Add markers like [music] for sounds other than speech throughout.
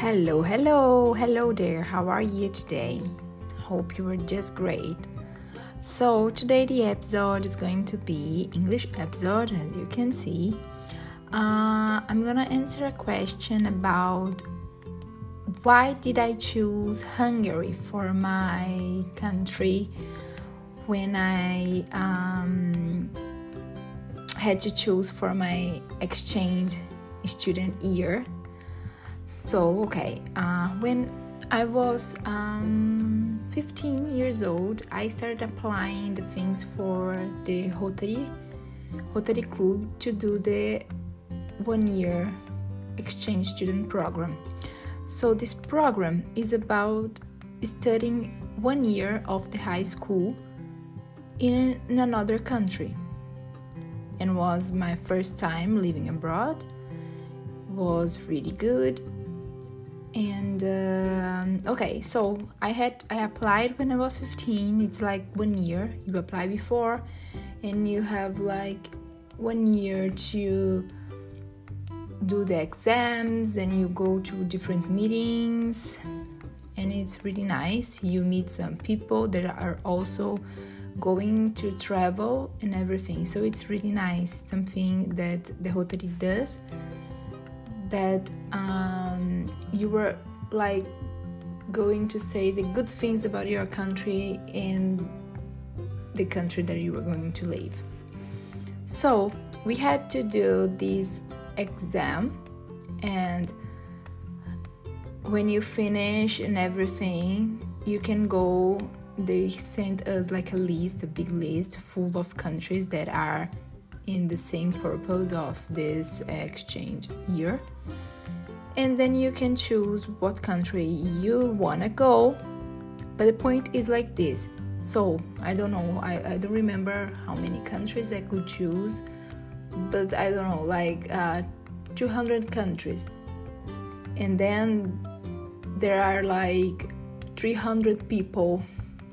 Hello, hello, hello there. How are you today? Hope you are just great. So, today the episode is going to be English episode as you can see. Uh, I'm gonna answer a question about why did I choose Hungary for my country when I um, had to choose for my exchange student year. So, okay, uh, when I was um, 15 years old, I started applying the things for the Rotary, Rotary Club to do the one year exchange student program. So, this program is about studying one year of the high school in another country and was my first time living abroad was really good and um, okay so i had i applied when i was 15 it's like one year. You apply before and you have like one year to do the exams and you go to different meetings. And it's really nice. You meet some people that are also going to travel and everything. So it's really nice. It's something that the Rotary does that um, you were like going to say the good things about your country in the country that you were going to leave. so we had to do this exam and when you finish and everything you can go they sent us like a list a big list full of countries that are in the same purpose of this exchange year and then you can choose what country you want to go but the point is like this so i don't know I, I don't remember how many countries i could choose but I don't know, like uh, 200 countries. And then there are like 300 people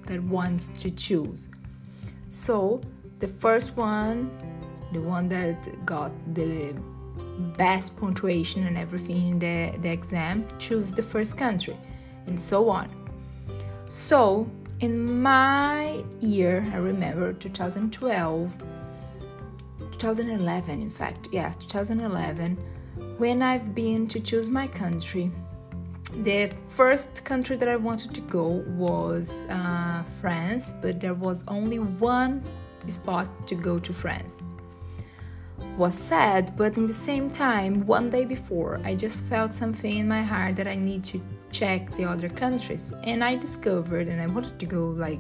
that want to choose. So the first one, the one that got the best punctuation and everything in the, the exam, choose the first country, and so on. So in my year, I remember 2012 2011, in fact, yeah, 2011, when I've been to choose my country. The first country that I wanted to go was uh, France, but there was only one spot to go to France. Was sad, but in the same time, one day before, I just felt something in my heart that I need to check the other countries, and I discovered, and I wanted to go like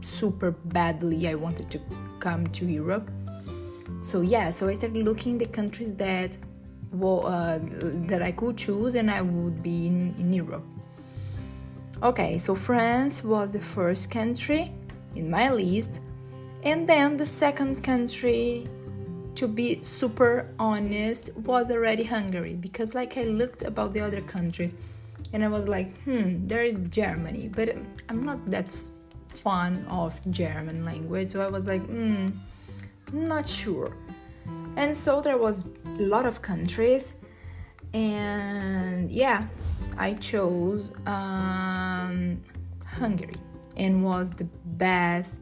super badly. I wanted to come to Europe. So yeah so i started looking the countries that well, uh, that i could choose and i would be in, in europe. Okay so france was the first country in my list. And then the second country to be super honest was already hungary because like i looked about the other countries and i was like hmm there is germany but i'm not that fond of german language so i was like hmm not sure. And so there was a lot of countries, and yeah, I chose um, Hungary and was the best,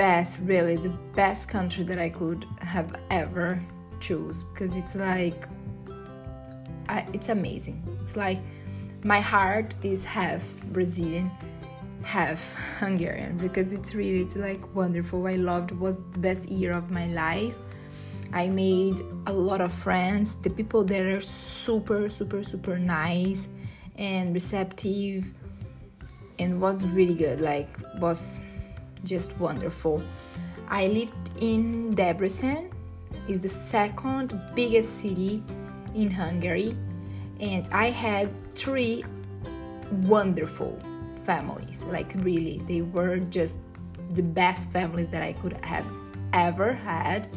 best, really the best country that I could have ever choose because it's like, I, it's amazing. It's like my heart is half Brazilian half Hungarian because it's really it's like wonderful. I loved was the best year of my life. I made a lot of friends. The people there are super super super nice and receptive and was really good. Like was just wonderful. I lived in Debrecen. is the second biggest city in Hungary and I had three wonderful families. Like, really, they were just the best families that I could have ever had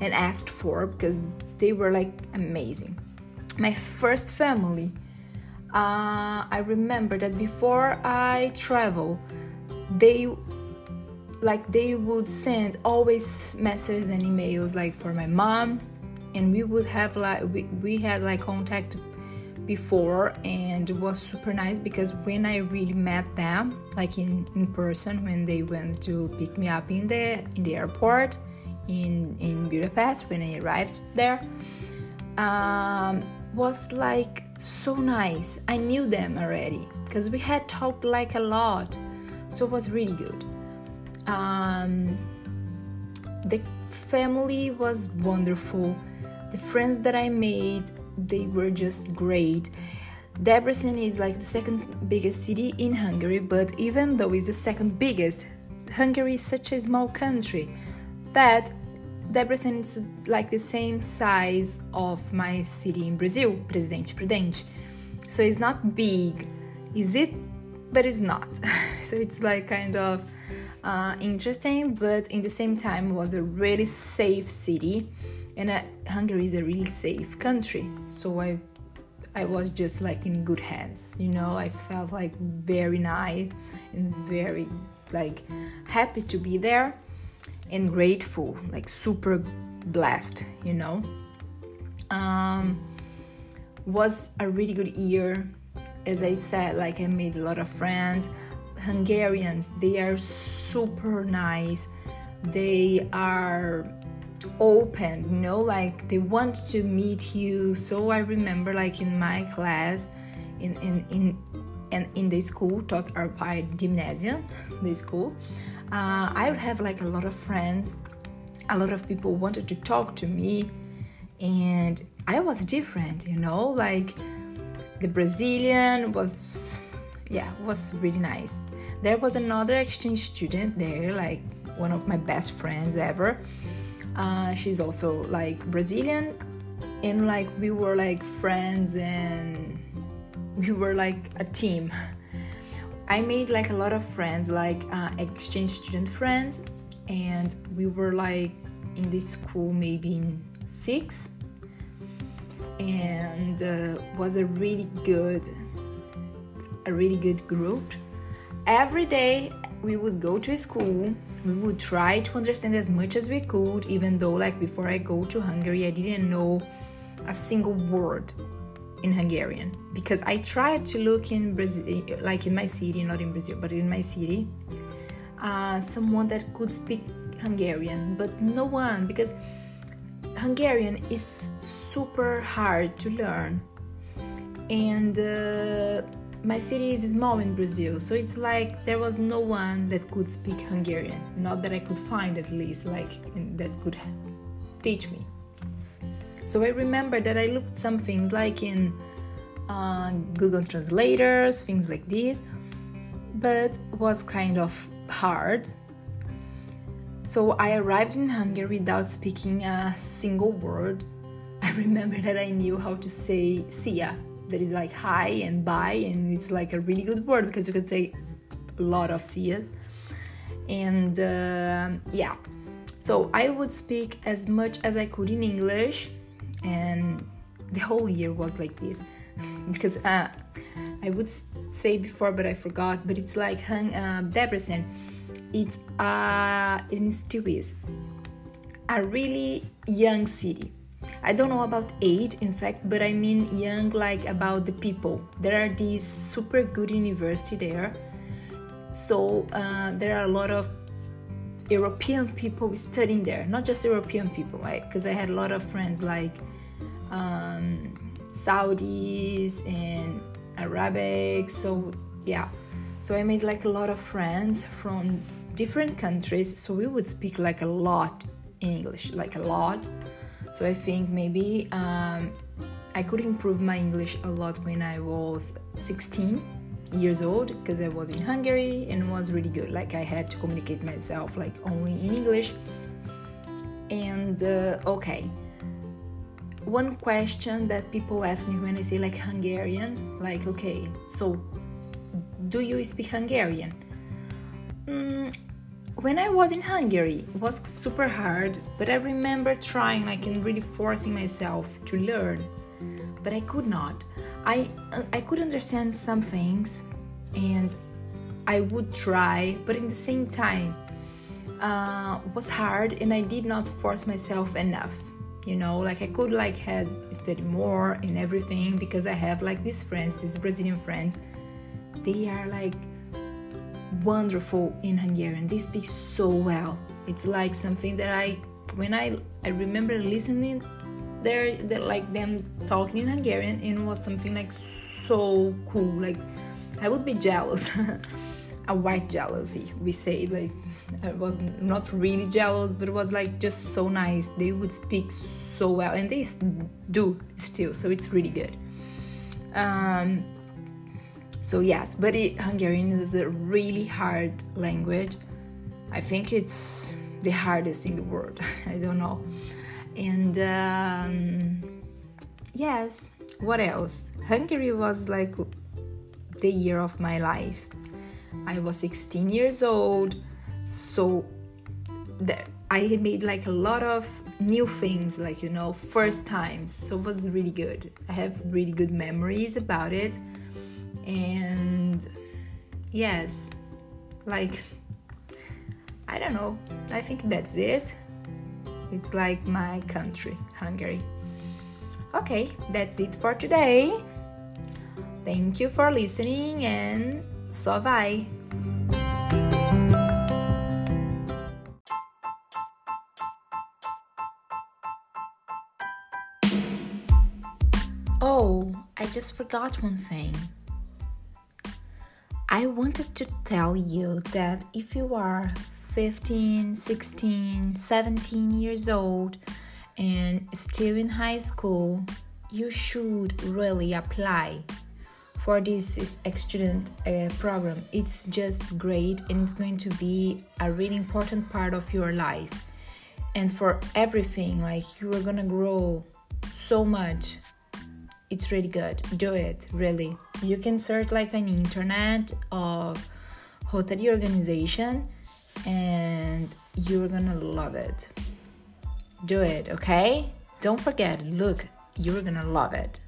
and asked for because they were like amazing. My first family, uh, I remember that before I travel, they like they would send always messages and emails like for my mom and we would have like we, we had like contact before and it was super nice because when I really met them like in, in person when they went to pick me up in the in the airport in in Budapest when I arrived there um, was like so nice. I knew them already because we had talked like a lot, so it was really good. Um, the family was wonderful. The friends that I made, they were just great. Debrecen is like the second biggest city in Hungary, but even though it's the second biggest, Hungary is such a small country that Debrecen is like the same size of my city in Brazil, Presidente Prudente. So it's not big, is it? But it's not. [laughs] so it's like kind of uh, interesting, but in the same time was a really safe city, and uh, Hungary is a really safe country. So I, I was just like in good hands. You know, I felt like very nice and very like happy to be there and grateful, like super blessed, you know. Um, was a really good year. As I said, like I made a lot of friends. Hungarians, they are super nice. They are open, you know, like they want to meet you. So I remember like in my class in in in and in the school Tóth Árpád gymnasium, the school, uh, I would have like a lot of friends. A lot of people wanted to talk to me, and I was different, you know. Like the Brazilian was, yeah, was really nice. There was another exchange student there, like one of my best friends ever. Uh, she's also like Brazilian, and like we were like friends and we were like a team. I made like a lot of friends, like uh, exchange student friends, and we were like in this school maybe in six, and uh, was a really good, a really good group. Every day we would go to school. We would try to understand as much as we could, even though like before I go to Hungary, I didn't know a single word in Hungarian because I tried to look in Brazil, like in my city, not in Brazil, but in my city, uh, someone that could speak Hungarian, but no one because Hungarian is super hard to learn, and uh, my city is small in Brazil, so it's like there was no one that could speak Hungarian, not that I could find at least, like that could teach me. So I remember that I looked some things like in uh, Google Translators, things like this, but was kind of hard. So I arrived in Hungary without speaking a single word. I remember that I knew how to say "sia," that is like hi and bye, and it's like a really good word because you can say a lot of "sia." And uh, yeah, so I would speak as much as I could in English and the whole year was like this [laughs] because uh, I would say before, but I forgot. But it's like hung uh, Debrecen. It's uh, still is a really young city. I don't know about age, in fact, but I mean young, like about the people. There are these super good university there, so uh, there are a lot of European people studying there, not just European people, right? Because I had a lot of friends like um, Saudis and Arabic. So yeah, so I made like a lot of friends from different countries. So we would speak like a lot in English, like a lot. So I think maybe um, I could improve my English a lot when I was 16 years old because I was in Hungary and was really good. Like I had to communicate myself like only in English. And uh, okay, one question that people ask me when I say like Hungarian, like, okay, so do you speak Hungarian? Mm, when I was in Hungary, it was super hard, but I remember trying, like, and really forcing myself to learn, but I could not. I I could understand some things, and I would try, but in the same time, uh, was hard, and I did not force myself enough you know like i could like had study more in everything because i have like these friends these brazilian friends they are like wonderful in hungarian they speak so well it's like something that i when i i remember listening there that like them talking in hungarian and it was something like so cool like i would be jealous [laughs] a white jealousy we say like I was not really jealous, but it was like just so nice. They would speak so well, and they do still, so it's really good. Um, so yes, but it, Hungarian is a really hard language. I think it's the hardest in the world. [laughs] I don't know. And um, yes, what else? Hungary was like the year of my life. I was 16 years old so I made like a lot of new things, like you know, first times. So it was really good. I have really good memories about it, and yes, like I don't know. I think that's it. It's like my country, Hungary. Okay, that's it for today. Thank you for listening and so bye. Oh, I just forgot one thing. I wanted to tell you that if you are 15, 16, 17 years old and still in high school, you should really apply for this student uh, program. It's just great and it's going to be a really important part of your life. And for everything, like you are gonna grow so much it's really good do it really you can search like an internet of Rotary organization and you're gonna love it. Do it okay? Don't forget look you're gonna love it